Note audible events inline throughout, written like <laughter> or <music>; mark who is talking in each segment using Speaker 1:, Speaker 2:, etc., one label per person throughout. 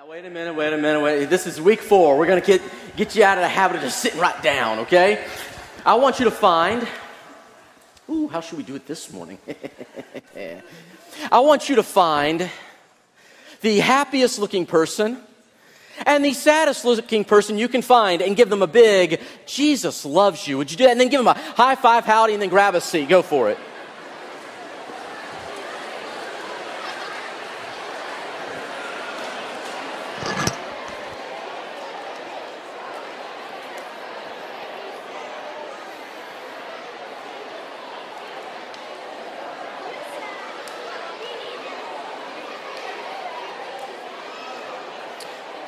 Speaker 1: Now, wait a minute, wait a minute, wait. This is week four. We're to get, get you out of the habit of just sitting right down, okay? I want you to find. Ooh, how should we do it this morning? <laughs> I want you to find the happiest looking person and the saddest looking person you can find and give them a big, Jesus loves you. Would you do that? And then give them a high five, howdy, and then grab a seat. Go for it.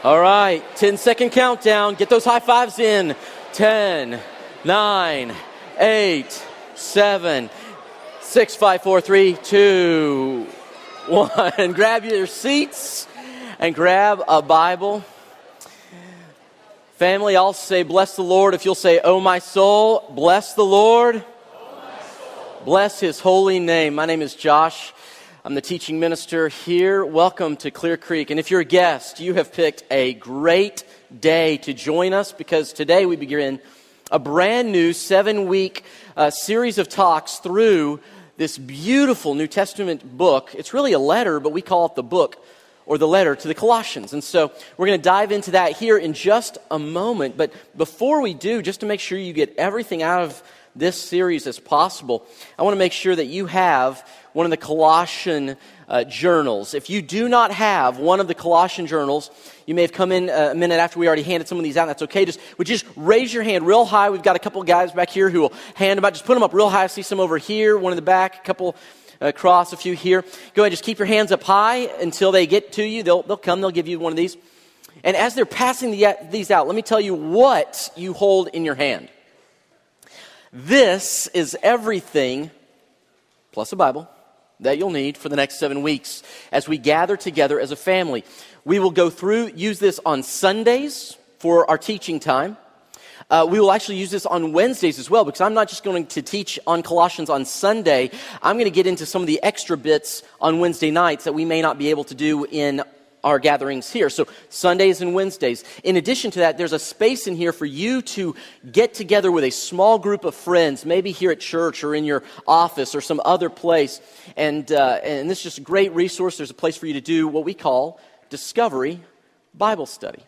Speaker 1: All right, 10 second countdown. Get those high fives in. 10, 9, 8, 7, 6, 5, 4, 3, 2, 1. <laughs> grab your seats and grab a Bible. Family, I'll say, Bless the Lord. If you'll say, Oh, my soul, bless the Lord. Oh, bless his holy name. My name is Josh. I'm the teaching minister here. Welcome to Clear Creek. And if you're a guest, you have picked a great day to join us because today we begin a brand new seven week uh, series of talks through this beautiful New Testament book. It's really a letter, but we call it the book or the letter to the Colossians. And so we're going to dive into that here in just a moment. But before we do, just to make sure you get everything out of this series as possible, I want to make sure that you have one of the Colossian uh, journals. If you do not have one of the Colossian journals, you may have come in uh, a minute after we already handed some of these out. That's okay. Just would just raise your hand real high. We've got a couple guys back here who will hand them out. Just put them up real high. I see some over here, one in the back, a couple across, a few here. Go ahead, just keep your hands up high until they get to you. They'll, they'll come. They'll give you one of these. And as they're passing the, these out, let me tell you what you hold in your hand. This is everything, plus a Bible, that you'll need for the next seven weeks as we gather together as a family. We will go through, use this on Sundays for our teaching time. Uh, we will actually use this on Wednesdays as well because I'm not just going to teach on Colossians on Sunday. I'm going to get into some of the extra bits on Wednesday nights that we may not be able to do in our gatherings here. So Sundays and Wednesdays. In addition to that, there's a space in here for you to get together with a small group of friends, maybe here at church or in your office or some other place. And, uh, and this is just a great resource. There's a place for you to do what we call Discovery Bible Study.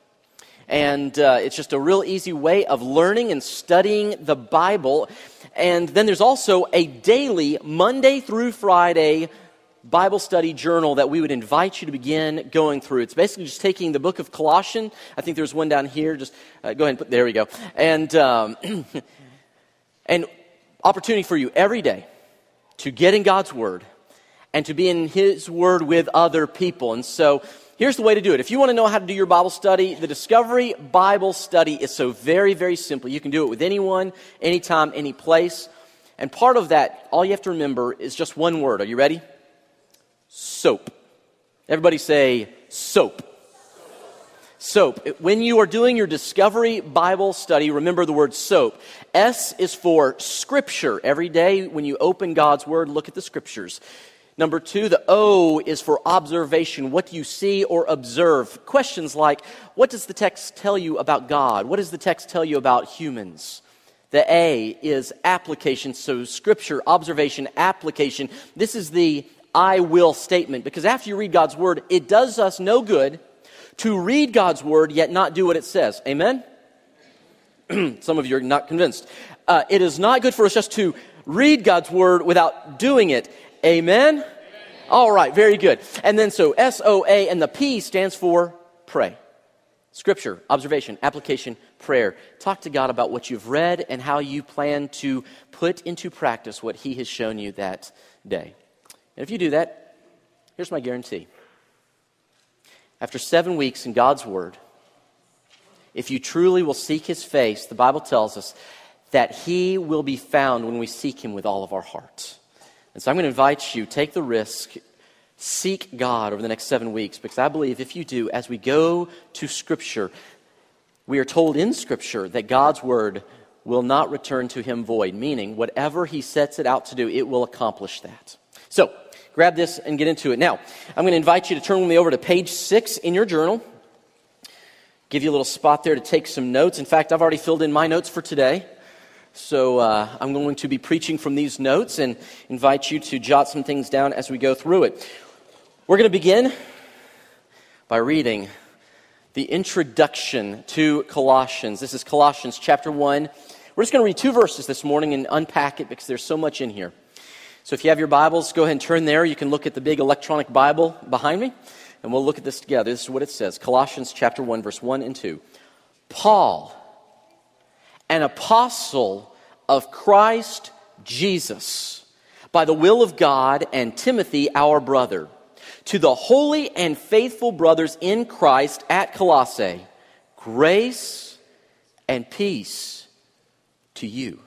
Speaker 1: And uh, it's just a real easy way of learning and studying the Bible. And then there's also a daily, Monday through Friday, Bible study journal that we would invite you to begin going through. It's basically just taking the book of Colossians. I think there's one down here. Just uh, go ahead and put, there we go. And, um, <clears throat> and opportunity for you every day to get in God's Word and to be in His Word with other people. And so here's the way to do it. If you want to know how to do your Bible study, the Discovery Bible Study is so very, very simple. You can do it with anyone, anytime, any place. And part of that, all you have to remember is just one word. Are you ready? Soap. Everybody say soap. Soap. When you are doing your Discovery Bible study, remember the word soap. S is for Scripture. Every day when you open God's Word, look at the Scriptures. Number two, the O is for observation. What do you see or observe? Questions like, what does the text tell you about God? What does the text tell you about humans? The A is application. So, scripture, observation, application. This is the I will statement. Because after you read God's word, it does us no good to read God's word yet not do what it says. Amen? <clears throat> Some of you are not convinced. Uh, it is not good for us just to read God's word without doing it. Amen? Amen? All right, very good. And then so S O A and the P stands for pray. Scripture, observation, application, prayer. Talk to God about what you've read and how you plan to put into practice what He has shown you that day. And if you do that, here's my guarantee. After seven weeks in God's Word, if you truly will seek His face, the Bible tells us that He will be found when we seek Him with all of our hearts. And so I'm going to invite you, take the risk, seek God over the next seven weeks, because I believe if you do, as we go to Scripture, we are told in Scripture that God's Word will not return to Him void, meaning whatever He sets it out to do, it will accomplish that. So, grab this and get into it. Now, I'm going to invite you to turn with me over to page six in your journal. give you a little spot there to take some notes. In fact, I've already filled in my notes for today. So uh, I'm going to be preaching from these notes and invite you to jot some things down as we go through it. We're going to begin by reading the introduction to Colossians. This is Colossians chapter 1. We're just going to read two verses this morning and unpack it because there's so much in here. So if you have your Bibles, go ahead and turn there. You can look at the big electronic Bible behind me and we'll look at this together. This is what it says Colossians chapter 1, verse 1 and 2. Paul, an apostle of Christ Jesus, by the will of God, and Timothy, our brother, to the holy and faithful brothers in Christ at Colossae, grace and peace to you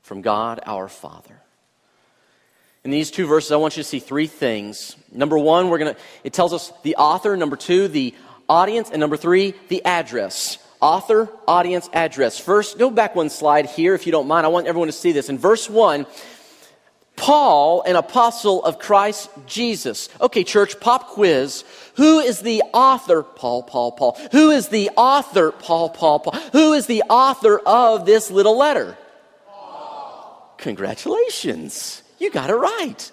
Speaker 1: from God our Father in these two verses, I want you to see three things. Number one, we're gonna, it tells us the author. Number two, the audience. And number three, the address. Author, audience, address. First, go back one slide here if you don't mind. I want everyone to see this. In verse one, Paul, an apostle of Christ Jesus. Okay, church, pop quiz. Who is the author? Paul, Paul, Paul. Who is the author? Paul, Paul, Paul. Who is the author of this little letter? Paul. Congratulations. You got it right.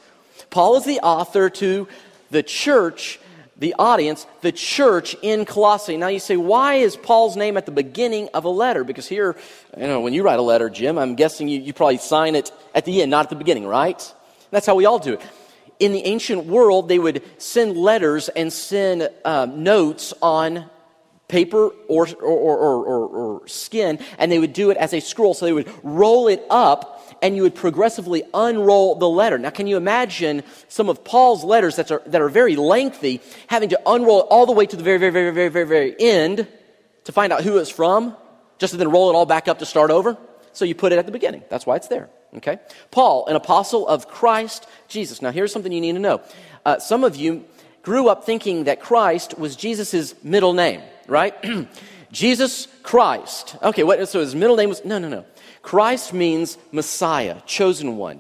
Speaker 1: Paul is the author to the church, the audience, the church in Colossae. Now you say, why is Paul's name at the beginning of a letter? Because here, you know, when you write a letter, Jim, I'm guessing you, you probably sign it at the end, not at the beginning, right? That's how we all do it. In the ancient world, they would send letters and send um, notes on paper or, or, or, or, skin, and they would do it as a scroll. So they would roll it up and you would progressively unroll the letter. Now, can you imagine some of Paul's letters that are, that are very lengthy, having to unroll it all the way to the very, very, very, very, very, very end to find out who it's from, just to then roll it all back up to start over? So you put it at the beginning. That's why it's there. Okay? Paul, an apostle of Christ Jesus. Now, here's something you need to know. Uh, some of you grew up thinking that Christ was Jesus' middle name, right? <clears throat> Jesus Christ. Okay, what, so his middle name was, no, no, no. Christ means Messiah, chosen one,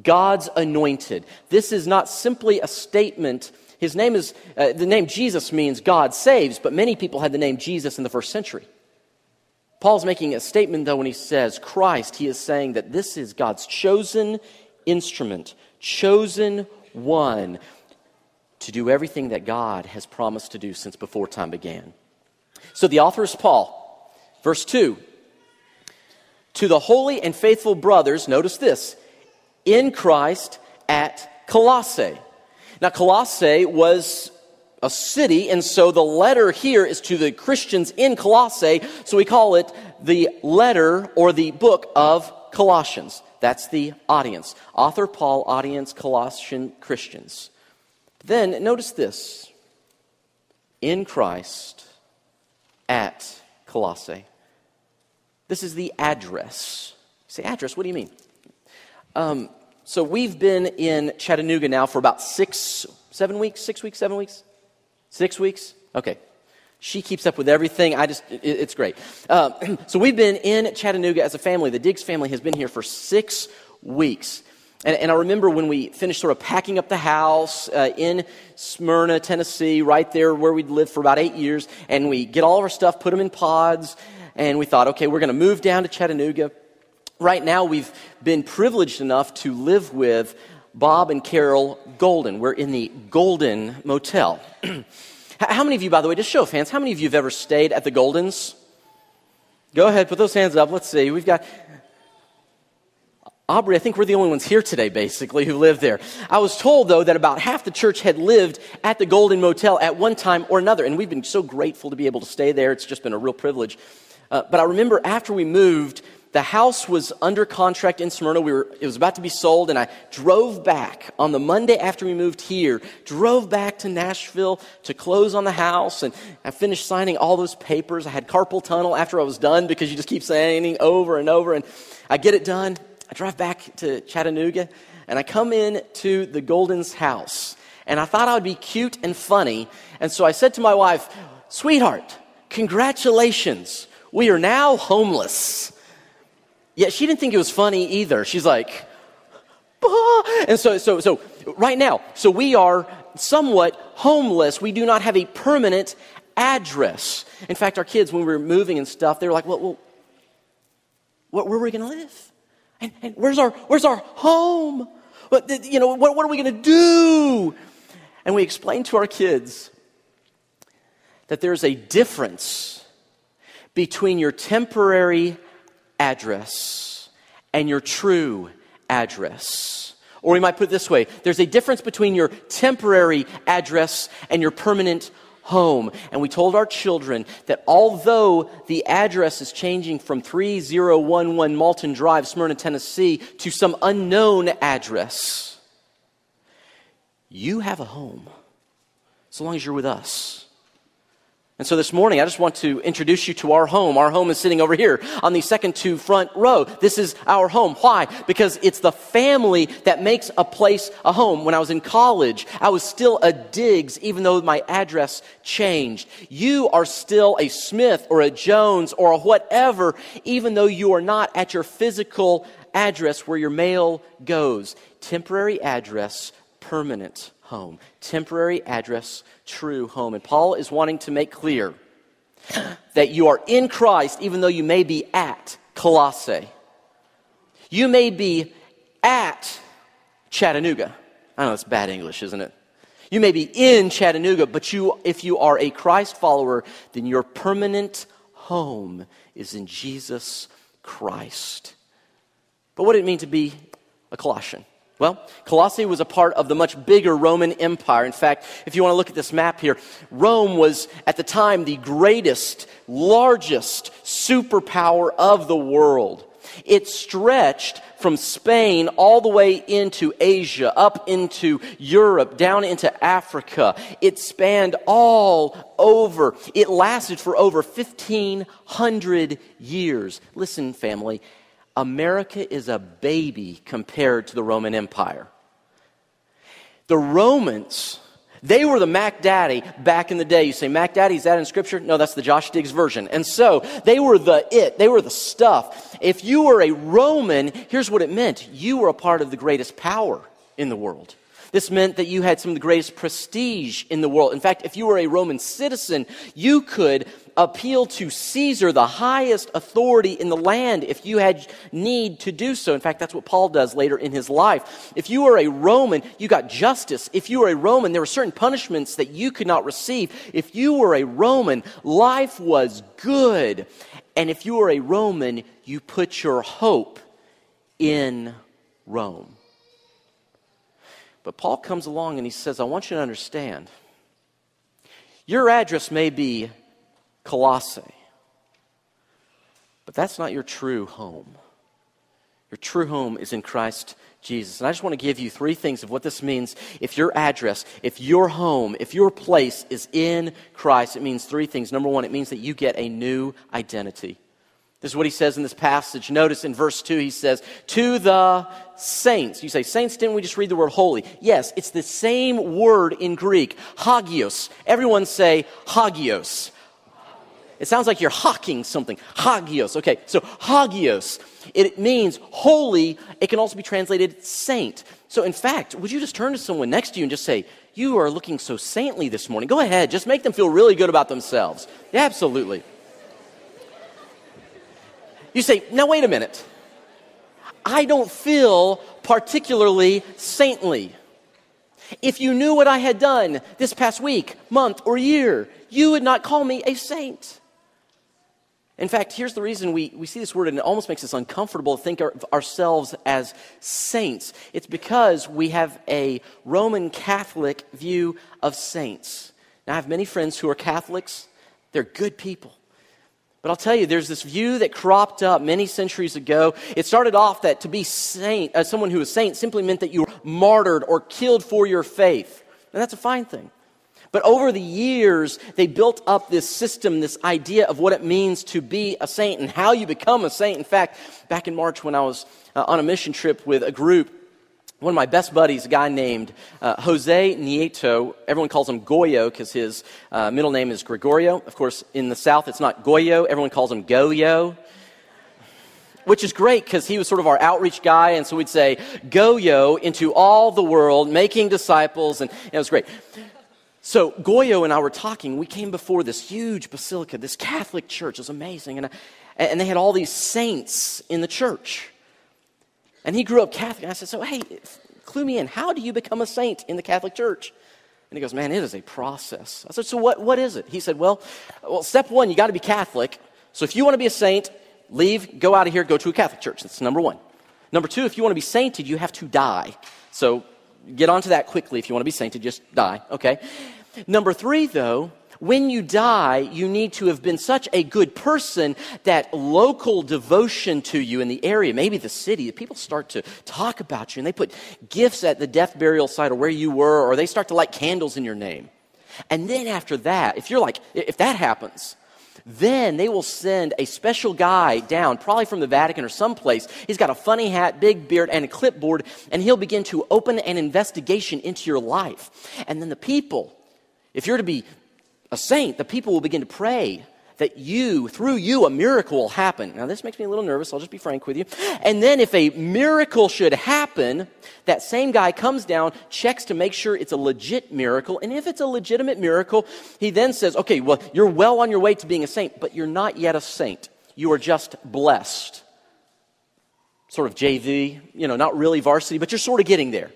Speaker 1: God's anointed. This is not simply a statement. His name is, uh, the name Jesus means God saves, but many people had the name Jesus in the first century. Paul's making a statement, though, when he says Christ, he is saying that this is God's chosen instrument, chosen one to do everything that God has promised to do since before time began. So the author is Paul. Verse 2 to the holy and faithful brothers, notice this, in Christ at Colossae. Now, Colossae was a city, and so the letter here is to the Christians in Colossae, so we call it the letter or the book of Colossians. That's the audience. Author Paul, audience, Colossian Christians. Then notice this in Christ at Colossae. This is the address. You say, address, what do you mean? Um, so we've been in Chattanooga now for about six, seven weeks, six weeks, seven weeks? Six weeks? Okay. She keeps up with everything. I just, it, it's great. Uh, <clears throat> so we've been in Chattanooga as a family. The Diggs family has been here for six weeks. And, and I remember when we finished sort of packing up the house uh, in Smyrna, Tennessee, right there where we'd lived for about eight years, and we get all of our stuff, put them in pods, and we thought, okay, we're going to move down to Chattanooga. Right now, we've been privileged enough to live with Bob and Carol Golden. We're in the Golden Motel. <clears throat> how many of you, by the way, just show of hands, how many of you have ever stayed at the Goldens? Go ahead, put those hands up. Let's see. We've got Aubrey, I think we're the only ones here today, basically, who live there. I was told, though, that about half the church had lived at the Golden Motel at one time or another, and we've been so grateful to be able to stay there. It's just been a real privilege. Uh, but I remember after we moved, the house was under contract in Smyrna. We were, it was about to be sold, and I drove back on the Monday after we moved here, drove back to Nashville to close on the house, and I finished signing all those papers. I had carpal tunnel after I was done because you just keep signing over and over, and I get it done. I drive back to Chattanooga, and I come in to the Golden's house, and I thought I would be cute and funny, and so I said to my wife, Sweetheart, congratulations we are now homeless. Yet she didn't think it was funny either. She's like, bah! and so, so, so right now, so we are somewhat homeless. We do not have a permanent address. In fact, our kids, when we were moving and stuff, they were like, well, well where, are we going to live? And, and, where's, our, where's our home? What, you know, what, what are we going to do? And we explained to our kids that there's a difference between your temporary address and your true address. Or we might put it this way there's a difference between your temporary address and your permanent home. And we told our children that although the address is changing from 3011 Malton Drive, Smyrna, Tennessee, to some unknown address, you have a home so long as you're with us. And so this morning, I just want to introduce you to our home. Our home is sitting over here on the second to front row. This is our home. Why? Because it's the family that makes a place a home. When I was in college, I was still a Diggs, even though my address changed. You are still a Smith or a Jones or a whatever, even though you are not at your physical address where your mail goes. Temporary address, permanent home. Temporary address, true home. And Paul is wanting to make clear that you are in Christ even though you may be at Colossae. You may be at Chattanooga. I know it's bad English, isn't it? You may be in Chattanooga, but you, if you are a Christ follower, then your permanent home is in Jesus Christ. But what did it mean to be a Colossian? Well, Colossae was a part of the much bigger Roman Empire. In fact, if you want to look at this map here, Rome was at the time the greatest, largest superpower of the world. It stretched from Spain all the way into Asia, up into Europe, down into Africa. It spanned all over. It lasted for over 1,500 years. Listen, family, America is a baby compared to the Roman Empire. The Romans, they were the Mac Daddy back in the day. You say, Mac Daddy, is that in Scripture? No, that's the Josh Diggs version. And so they were the it, they were the stuff. If you were a Roman, here's what it meant you were a part of the greatest power in the world. This meant that you had some of the greatest prestige in the world. In fact, if you were a Roman citizen, you could appeal to Caesar, the highest authority in the land, if you had need to do so. In fact, that's what Paul does later in his life. If you were a Roman, you got justice. If you were a Roman, there were certain punishments that you could not receive. If you were a Roman, life was good. And if you were a Roman, you put your hope in Rome. But Paul comes along and he says, I want you to understand. Your address may be Colossae, but that's not your true home. Your true home is in Christ Jesus. And I just want to give you three things of what this means. If your address, if your home, if your place is in Christ, it means three things. Number one, it means that you get a new identity. This is what he says in this passage. Notice in verse 2, he says, To the saints. You say, Saints, didn't we just read the word holy? Yes, it's the same word in Greek, hagios. Everyone say hagios. It sounds like you're hawking something. Hagios. Okay, so hagios. It means holy. It can also be translated saint. So, in fact, would you just turn to someone next to you and just say, You are looking so saintly this morning? Go ahead. Just make them feel really good about themselves. Yeah, absolutely. You say, now wait a minute. I don't feel particularly saintly. If you knew what I had done this past week, month, or year, you would not call me a saint. In fact, here's the reason we, we see this word and it almost makes us uncomfortable to think of ourselves as saints. It's because we have a Roman Catholic view of saints. Now, I have many friends who are Catholics, they're good people. But I'll tell you, there's this view that cropped up many centuries ago. It started off that to be saint, uh, someone who was saint, simply meant that you were martyred or killed for your faith. And that's a fine thing. But over the years, they built up this system, this idea of what it means to be a saint and how you become a saint. In fact, back in March when I was uh, on a mission trip with a group, one of my best buddies, a guy named uh, Jose Nieto, everyone calls him Goyo because his uh, middle name is Gregorio. Of course, in the South, it's not Goyo, everyone calls him Goyo. Which is great because he was sort of our outreach guy, and so we'd say, Goyo into all the world, making disciples, and, it was great. So Goyo and I were talking. We came before this huge basilica, this Catholic church. It was amazing. And, and they had all these saints in the church. And he grew up Catholic. And I said, So, hey, clue me in. How do you become a saint in the Catholic Church? And he goes, Man, it is a process. I said, So, what, what is it? He said, Well, well step one, you got to be Catholic. So, if you want to be a saint, leave, go out of here, go to a Catholic church. That's number one. Number two, if you want to be sainted, you have to die. So, get onto that quickly. If you want to be sainted, just die, okay? Number three, though, when you die, you need to have been such a good person that local devotion to you in the area, maybe the city, people start to talk about you and they put gifts at the death burial site or where you were, or they start to light candles in your name. And then after that, if you're like, if that happens, then they will send a special guy down, probably from the Vatican or someplace. He's got a funny hat, big beard, and a clipboard, and he'll begin to open an investigation into your life. And then the people, if you're to be a saint, the people will begin to pray that you, through you, a miracle will happen. Now, this makes me a little nervous. I'll just be frank with you. And then, if a miracle should happen, that same guy comes down, checks to make sure it's a legit miracle. And if it's a legitimate miracle, he then says, okay, well, you're well on your way to being a saint, but you're not yet a saint. You are just blessed. Sort of JV, you know, not really varsity, but you're sort of getting there.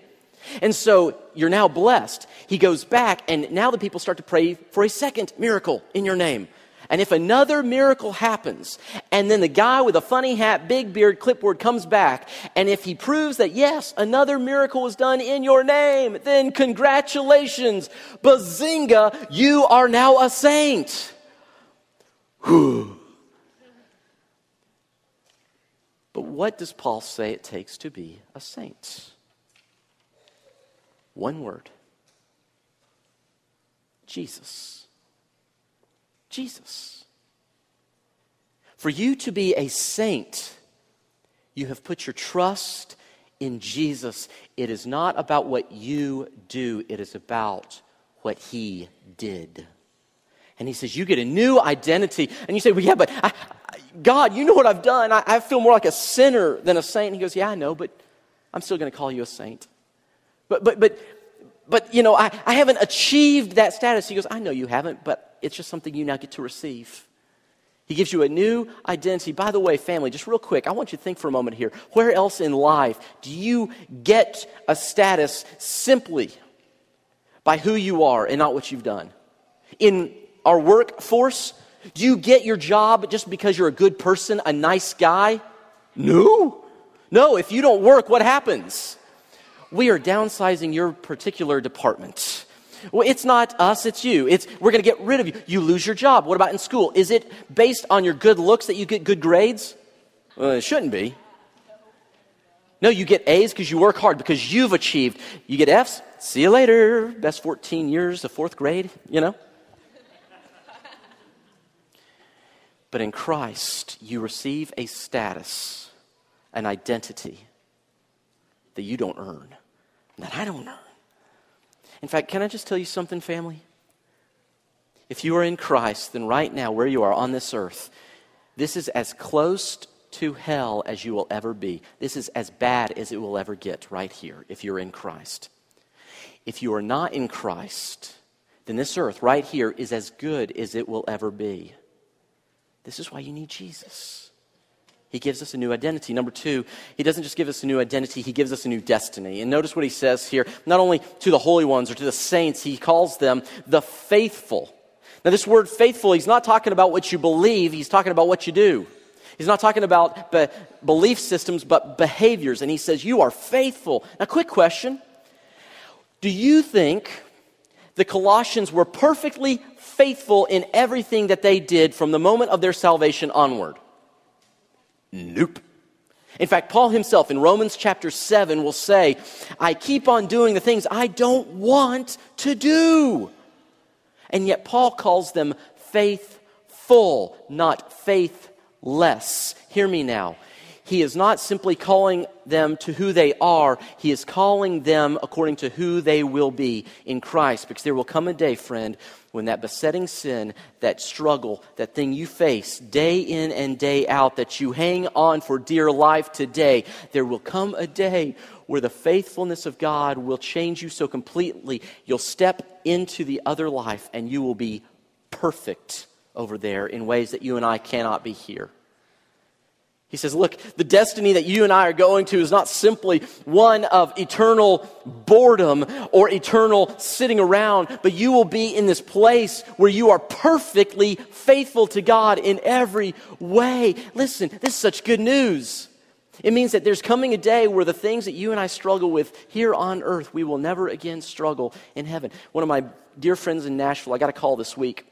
Speaker 1: And so you're now blessed. He goes back, and now the people start to pray for a second miracle in your name. And if another miracle happens, and then the guy with a funny hat, big beard, clipboard comes back, and if he proves that yes, another miracle was done in your name, then congratulations, bazinga, you are now a saint. Whew. <sighs> But what does Paul say it takes to be a saint? One word Jesus. Jesus. For you to be a saint, you have put your trust in Jesus. It is not about what you do, it is about what he did. And he says, You get a new identity. And you say, Well, yeah, but I, I, God, you know what I've done. I, I feel more like a sinner than a saint. And he goes, Yeah, I know, but I'm still going to call you a saint. But, but, but, but you know, I, I haven't achieved that status. He goes, I know you haven't, but it's just something you now get to receive. He gives you a new identity. By the way, family, just real quick, I want you to think for a moment here. Where else in life do you get a status simply by who you are and not what you've done? In our workforce, do you get your job just because you're a good person, a nice guy? No. No, if you don't work, what happens? We are downsizing your particular department. Well, it's not us, it's you. It's we're going to get rid of you. You lose your job. What about in school? Is it based on your good looks that you get good grades? Well, it shouldn't be. No, you get A's because you work hard, because you've achieved. You get F's, see you later. Best 14 years of fourth grade, you know? but in Christ, you receive a status, an identity that you don't earn, that I don't earn. In fact, can I just tell you something, family? If you are in Christ, then right now, where you are on this earth, this is as close to hell as you will ever be. This is as bad as it will ever get right here if you're in Christ. If you are not in Christ, then this earth right here is as good as it will ever be. This is why you need Jesus. He gives us a new identity. Number two, he doesn't just give us a new identity, he gives us a new destiny. And notice what he says here not only to the holy ones or to the saints, he calls them the faithful. Now, this word faithful, he's not talking about what you believe, he's talking about what you do. He's not talking about be- belief systems, but behaviors. And he says, You are faithful. Now, quick question Do you think the Colossians were perfectly faithful in everything that they did from the moment of their salvation onward? Nope. In fact, Paul himself in Romans chapter 7 will say, I keep on doing the things I don't want to do. And yet, Paul calls them faithful, not faithless. Hear me now. He is not simply calling them to who they are, he is calling them according to who they will be in Christ. Because there will come a day, friend, when that besetting sin, that struggle, that thing you face day in and day out, that you hang on for dear life today, there will come a day where the faithfulness of God will change you so completely, you'll step into the other life and you will be perfect over there in ways that you and I cannot be here. He says, Look, the destiny that you and I are going to is not simply one of eternal boredom or eternal sitting around, but you will be in this place where you are perfectly faithful to God in every way. Listen, this is such good news. It means that there's coming a day where the things that you and I struggle with here on earth, we will never again struggle in heaven. One of my dear friends in Nashville, I got a call this week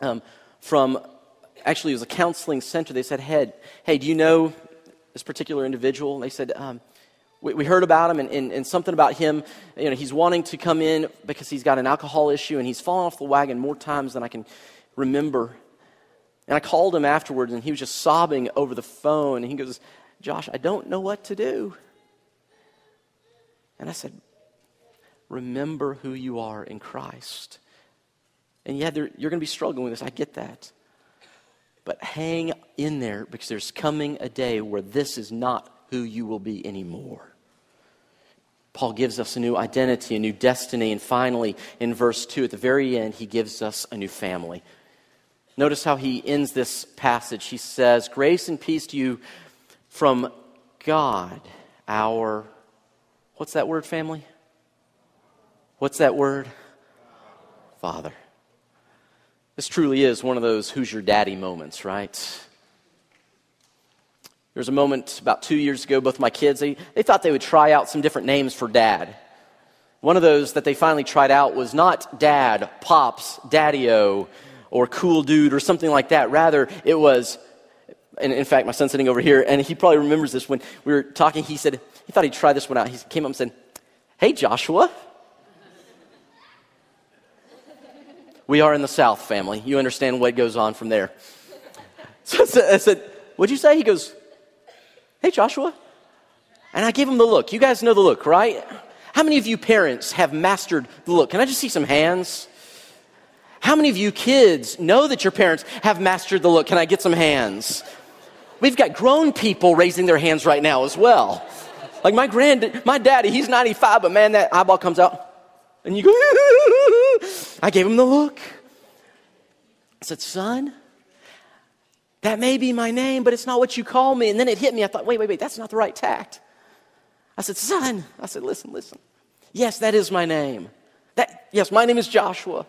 Speaker 1: um, from actually, it was a counseling center. They said, hey, hey do you know this particular individual? And they said, um, we, we, heard about him and, and, and, something about him. You know, he's wanting to come in because he's got an alcohol issue and he's fallen off the wagon more times than I can remember. And I called him afterwards and he was just sobbing over the phone. And he goes, Josh, I don't know what to do. And I said, Remember who you are in Christ. And yeah, you're going to be struggling with this. I get that. But hang in there because there's coming a day where this is not who you will be anymore. Paul gives us a new identity, a new destiny, and finally, in verse 2, at the very end, he gives us a new family. Notice how he ends this passage. He says, Grace and peace to you from God, our. What's that word, family? What's that word? Father. This truly is one of those who's your daddy moments, right? There was a moment about two years ago, both my kids, they, they thought they would try out some different names for dad. One of those that they finally tried out was not dad, pops, daddy-o, or cool dude, or something like that. Rather, it was, and in fact, my son's sitting over here, and he probably remembers this when we were talking. He said, he thought he'd try this one out. He came up and said, Hey, Joshua. We are in the South family. You understand what goes on from there. So I said, What'd you say? He goes, Hey, Joshua. And I gave him the look. You guys know the look, right? How many of you parents have mastered the look? Can I just see some hands? How many of you kids know that your parents have mastered the look? Can I get some hands? We've got grown people raising their hands right now as well. Like my grand, my daddy, he's 95, but man, that eyeball comes out. And you go, <laughs> I gave him the look. I said, Son, that may be my name, but it's not what you call me. And then it hit me. I thought, wait, wait, wait, that's not the right tact. I said, Son, I said, listen, listen. Yes, that is my name. That, yes, my name is Joshua.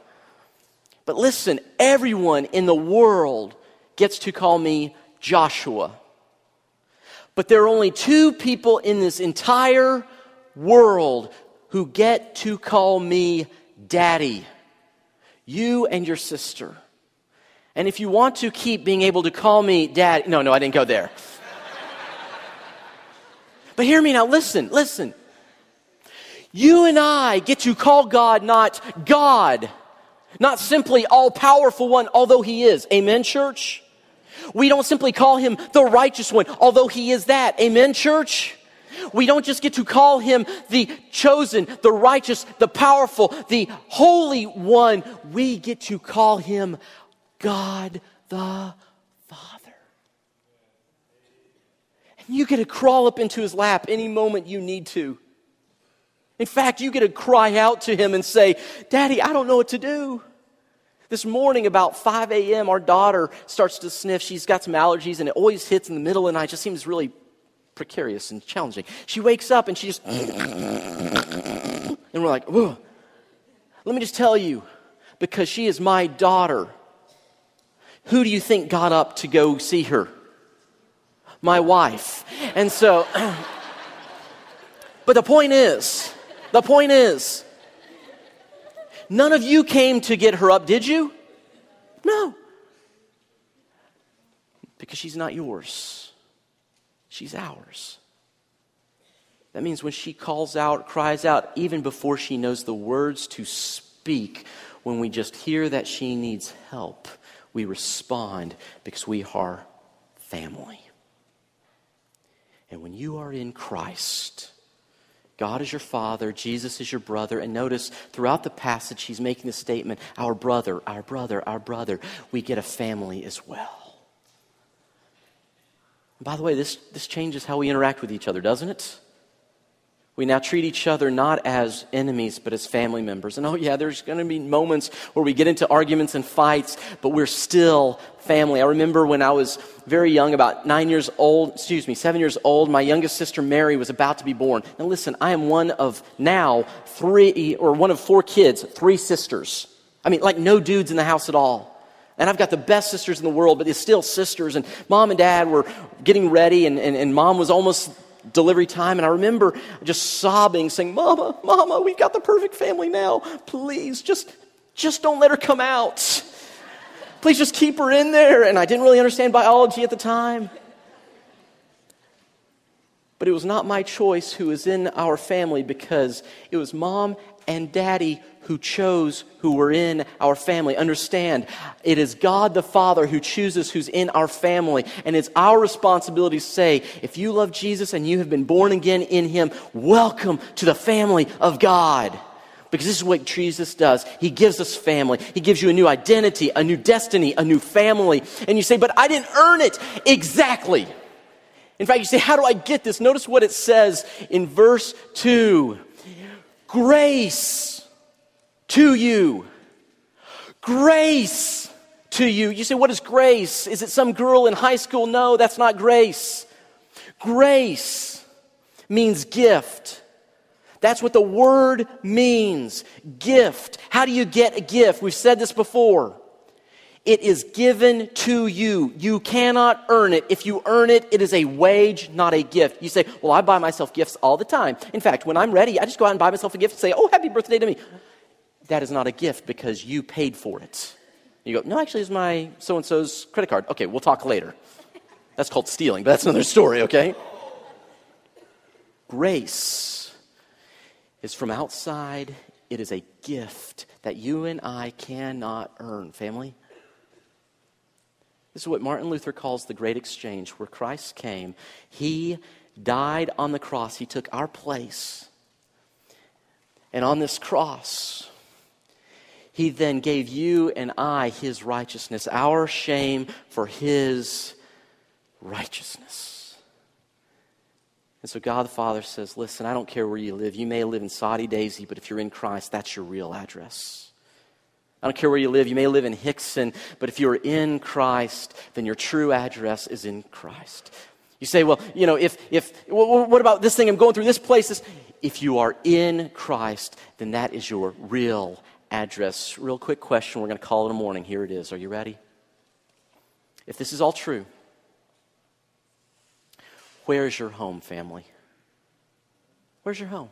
Speaker 1: But listen, everyone in the world gets to call me Joshua. But there are only two people in this entire world who get to call me daddy. You and your sister. And if you want to keep being able to call me dad, no, no, I didn't go there. <laughs> but hear me now, listen, listen. You and I get to call God not God, not simply all powerful one, although he is. Amen, church? We don't simply call him the righteous one, although he is that. Amen, church? We don't just get to call him the chosen, the righteous, the powerful, the holy one. We get to call him God the Father. And you get to crawl up into his lap any moment you need to. In fact, you get to cry out to him and say, Daddy, I don't know what to do. This morning, about 5 a.m., our daughter starts to sniff. She's got some allergies, and it always hits in the middle of the night. It just seems really precarious and challenging. She wakes up and she just, and we're like, Whoa. let me just tell you, because she is my daughter, who do you think got up to go see her? My wife. And so, <clears throat> but the point is, the point is, none of you came to get her up, did you? No. Because she's not yours. She's ours. That means when she calls out, cries out, even before she knows the words to speak, when we just hear that she needs help, we respond because we are family. And when you are in Christ, God is your father, Jesus is your brother. And notice throughout the passage, he's making the statement our brother, our brother, our brother. We get a family as well. And by the way, this, this changes how we interact with each other, doesn't it? We now treat each other not as enemies, but as family members. And oh, yeah, there's going to be moments where we get into arguments and fights, but we're still family. I remember when I was very young, about nine years old, excuse me, seven years old, my youngest sister Mary was about to be born. Now, listen, I am one of now three, or one of four kids, three sisters. I mean, like no dudes in the house at all. And I've got the best sisters in the world, but they're still sisters. And mom and dad were getting ready, and, and, and mom was almost delivery time. And I remember just sobbing, saying, Mama, Mama, we've got the perfect family now. Please, just, just don't let her come out. Please just keep her in there. And I didn't really understand biology at the time. But it was not my choice who was in our family because it was mom and daddy who chose who were in our family. Understand, it is God the Father who chooses who's in our family. And it's our responsibility to say, if you love Jesus and you have been born again in Him, welcome to the family of God. Because this is what Jesus does. He gives us family. He gives you a new identity, a new destiny, a new family. And you say, but I didn't earn it. Exactly. In fact, you say, how do I get this? Notice what it says in verse 2 grace to you. Grace to you. You say, what is grace? Is it some girl in high school? No, that's not grace. Grace means gift. That's what the word means gift. How do you get a gift? We've said this before. It is given to you. You cannot earn it. If you earn it, it is a wage, not a gift. You say, Well, I buy myself gifts all the time. In fact, when I'm ready, I just go out and buy myself a gift and say, Oh, happy birthday to me. That is not a gift because you paid for it. You go, No, actually, it's my so and so's credit card. Okay, we'll talk later. That's called stealing, but that's another story, okay? Grace is from outside, it is a gift that you and I cannot earn, family. This is what Martin Luther calls the great exchange, where Christ came. He died on the cross, He took our place. And on this cross, He then gave you and I His righteousness, our shame for His righteousness. And so God the Father says, Listen, I don't care where you live. You may live in Soddy-Daisy, but if you're in Christ, that's your real address. I don't care where you live. You may live in Hixson, but if you are in Christ, then your true address is in Christ. You say, well, you know, if, if, what about this thing I'm going through, this place? This, if you are in Christ, then that is your real address. Real quick question. We're going to call it a morning. Here it is. Are you ready? If this is all true, where is your home, family? Where's your home?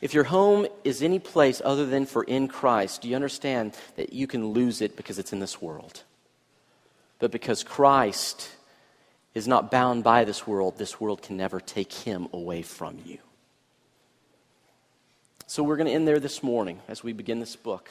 Speaker 1: If your home is any place other than for in Christ, do you understand that you can lose it because it's in this world? But because Christ is not bound by this world, this world can never take him away from you. So we're going to end there this morning as we begin this book.